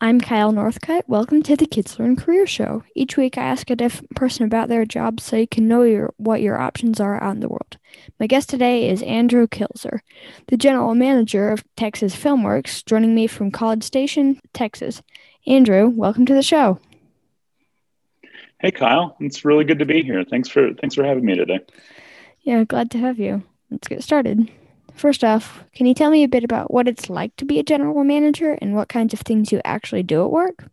I'm Kyle Northcutt. Welcome to the Kids Learn Career Show. Each week, I ask a different person about their job so you can know your, what your options are out in the world. My guest today is Andrew Kilzer, the general manager of Texas Filmworks, joining me from College Station, Texas. Andrew, welcome to the show. Hey, Kyle. It's really good to be here. Thanks for thanks for having me today. Yeah, glad to have you. Let's get started. First off, can you tell me a bit about what it's like to be a general manager and what kinds of things you actually do at work?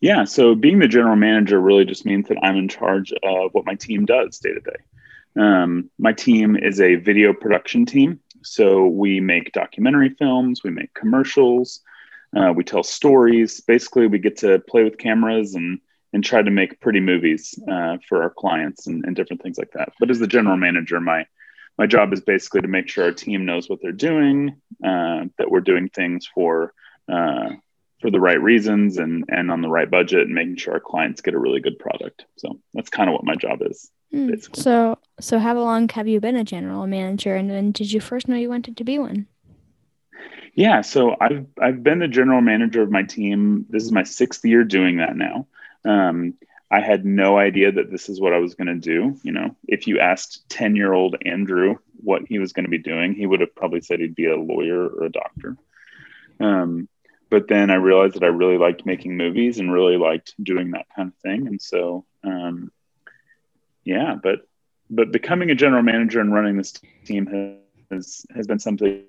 Yeah, so being the general manager really just means that I'm in charge of what my team does day to day. Um, my team is a video production team. So we make documentary films, we make commercials, uh, we tell stories. Basically, we get to play with cameras and and try to make pretty movies uh, for our clients and, and different things like that. But as the general manager, my my job is basically to make sure our team knows what they're doing, uh, that we're doing things for uh, for the right reasons and and on the right budget, and making sure our clients get a really good product. So that's kind of what my job is. Mm. So so how long have you been a general manager, and then did you first know you wanted to be one? Yeah, so I've I've been the general manager of my team. This is my sixth year doing that now. Um, I had no idea that this is what I was going to do. You know, if you asked 10 year old Andrew what he was going to be doing, he would have probably said he'd be a lawyer or a doctor. Um, but then I realized that I really liked making movies and really liked doing that kind of thing. And so, um, yeah, but, but becoming a general manager and running this team has, has been something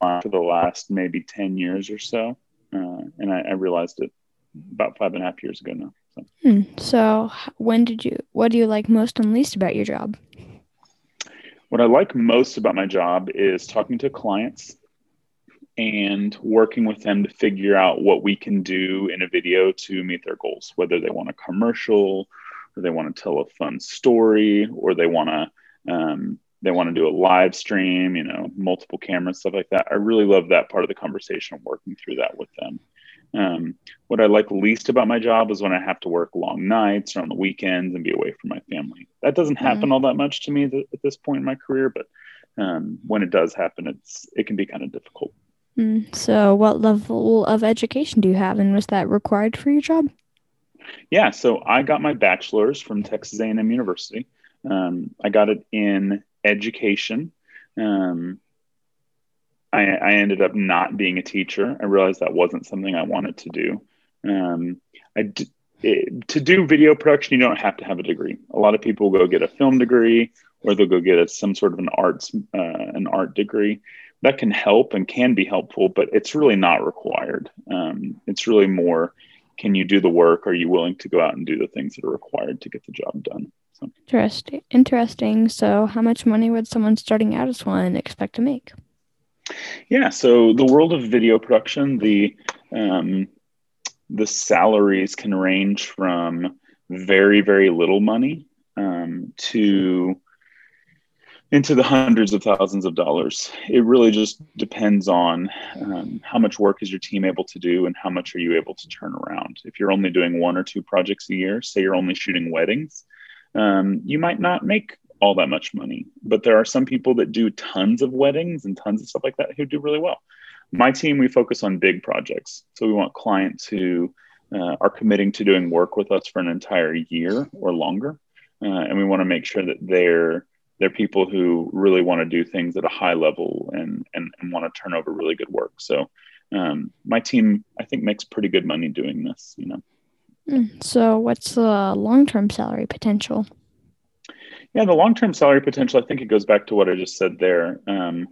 for the last maybe 10 years or so. Uh, and I, I realized it about five and a half years ago now. So. Hmm. so, when did you? What do you like most and least about your job? What I like most about my job is talking to clients and working with them to figure out what we can do in a video to meet their goals, whether they want a commercial or they want to tell a fun story or they want to um, they want to do a live stream, you know, multiple cameras, stuff like that. I really love that part of the conversation, working through that with them. Um, what I like least about my job is when I have to work long nights or on the weekends and be away from my family. That doesn't mm-hmm. happen mm-hmm. all that much to me th- at this point in my career, but um, when it does happen, it's it can be kind of difficult. Mm. So, what level of education do you have, and was that required for your job? Yeah, so I got my bachelor's from Texas A&M University. Um, I got it in education. Um, I, I, ended up not being a teacher. I realized that wasn't something I wanted to do. Um, I d- it, to do video production, you don't have to have a degree. A lot of people go get a film degree, or they'll go get a, some sort of an arts uh, an art degree. That can help and can be helpful, but it's really not required. Um, it's really more, can you do the work? Are you willing to go out and do the things that are required to get the job done? So. Interesting. Interesting. So, how much money would someone starting out as one expect to make? Yeah, so the world of video production, the um, the salaries can range from very very little money um, to into the hundreds of thousands of dollars. It really just depends on um, how much work is your team able to do and how much are you able to turn around. If you're only doing one or two projects a year, say you're only shooting weddings, um, you might not make all that much money. But there are some people that do tons of weddings and tons of stuff like that who do really well. My team, we focus on big projects. So we want clients who uh, are committing to doing work with us for an entire year or longer. Uh, and we want to make sure that they're they're people who really want to do things at a high level and and, and want to turn over really good work. So um, my team, I think, makes pretty good money doing this. You know. Hmm. So, what's the long term salary potential? Yeah, the long term salary potential, I think it goes back to what I just said there. Um,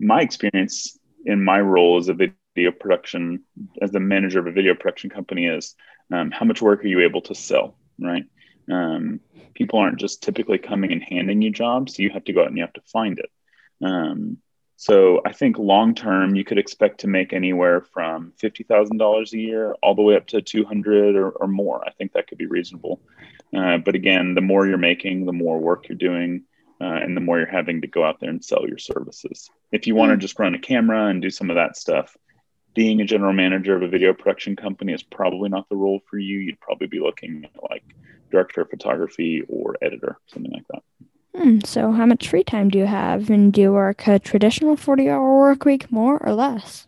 my experience in my role as a video production, as the manager of a video production company, is um, how much work are you able to sell, right? Um, people aren't just typically coming and handing you jobs, you have to go out and you have to find it. Um, so I think long term, you could expect to make anywhere from fifty thousand dollars a year all the way up to two hundred or, or more. I think that could be reasonable. Uh, but again, the more you're making, the more work you're doing, uh, and the more you're having to go out there and sell your services. If you want to hmm. just run a camera and do some of that stuff, being a general manager of a video production company is probably not the role for you. You'd probably be looking at like director of photography or editor, something like that. Hmm, so, how much free time do you have? And do you work a traditional 40 hour work week more or less?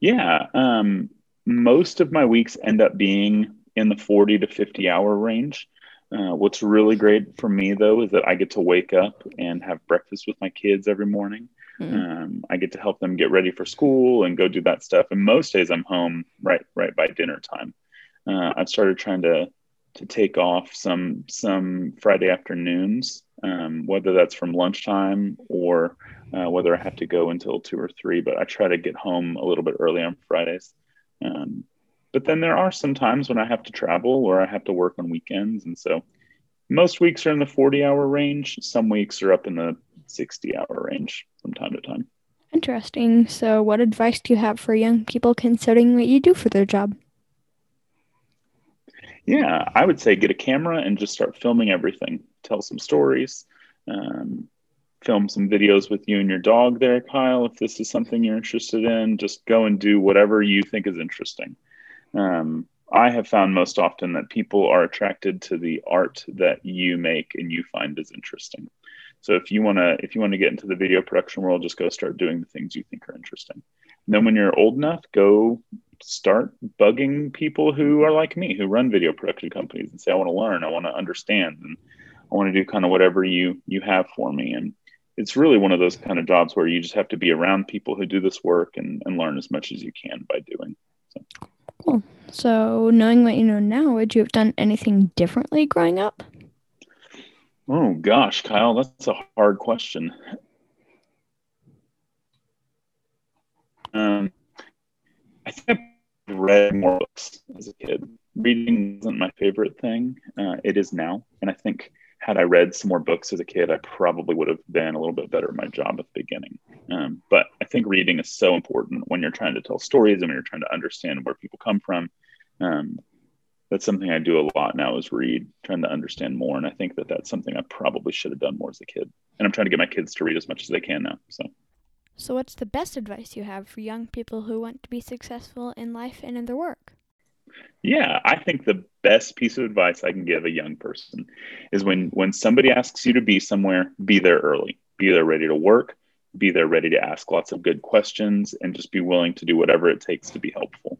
Yeah. Um, most of my weeks end up being in the 40 to 50 hour range. Uh, what's really great for me though is that I get to wake up and have breakfast with my kids every morning. Mm-hmm. Um, I get to help them get ready for school and go do that stuff. And most days I'm home right right by dinner time. Uh, I've started trying to to take off some some Friday afternoons, um, whether that's from lunchtime or uh, whether I have to go until two or three. But I try to get home a little bit early on Fridays. Um, but then there are some times when I have to travel or I have to work on weekends, and so most weeks are in the forty hour range. Some weeks are up in the sixty hour range from time to time. Interesting. So, what advice do you have for young people considering what you do for their job? Yeah, I would say get a camera and just start filming everything. Tell some stories, um, film some videos with you and your dog there, Kyle. If this is something you're interested in, just go and do whatever you think is interesting. Um, I have found most often that people are attracted to the art that you make and you find is interesting. So if you want to if you want to get into the video production world, just go start doing the things you think are interesting. And then when you're old enough, go start bugging people who are like me, who run video production companies, and say, "I want to learn, I want to understand, and I want to do kind of whatever you you have for me." And it's really one of those kind of jobs where you just have to be around people who do this work and, and learn as much as you can by doing. So. Cool. So, knowing what you know now, would you have done anything differently growing up? Oh gosh, Kyle, that's a hard question. Um, I think I read more books as a kid. Reading wasn't my favorite thing. Uh, it is now, and I think had I read some more books as a kid, I probably would have been a little bit better at my job at the beginning. Um, but I think reading is so important when you're trying to tell stories and when you're trying to understand where people come from. Um, that's something I do a lot now is read, trying to understand more. And I think that that's something I probably should have done more as a kid. And I'm trying to get my kids to read as much as they can now. So. So, what's the best advice you have for young people who want to be successful in life and in their work? Yeah, I think the best piece of advice I can give a young person is when when somebody asks you to be somewhere, be there early. Be there ready to work, be there ready to ask lots of good questions and just be willing to do whatever it takes to be helpful.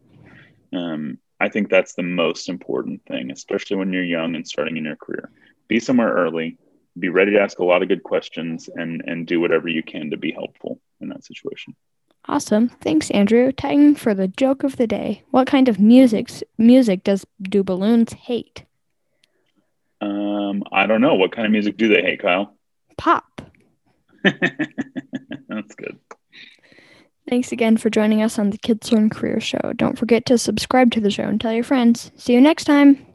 Um, I think that's the most important thing, especially when you're young and starting in your career. Be somewhere early, be ready to ask a lot of good questions and and do whatever you can to be helpful in that situation. Awesome. Thanks, Andrew. Time for the joke of the day. What kind of music music does do balloons hate? Um, I don't know. What kind of music do they hate, Kyle? Pop. That's good. Thanks again for joining us on the Kids Learn Career Show. Don't forget to subscribe to the show and tell your friends. See you next time.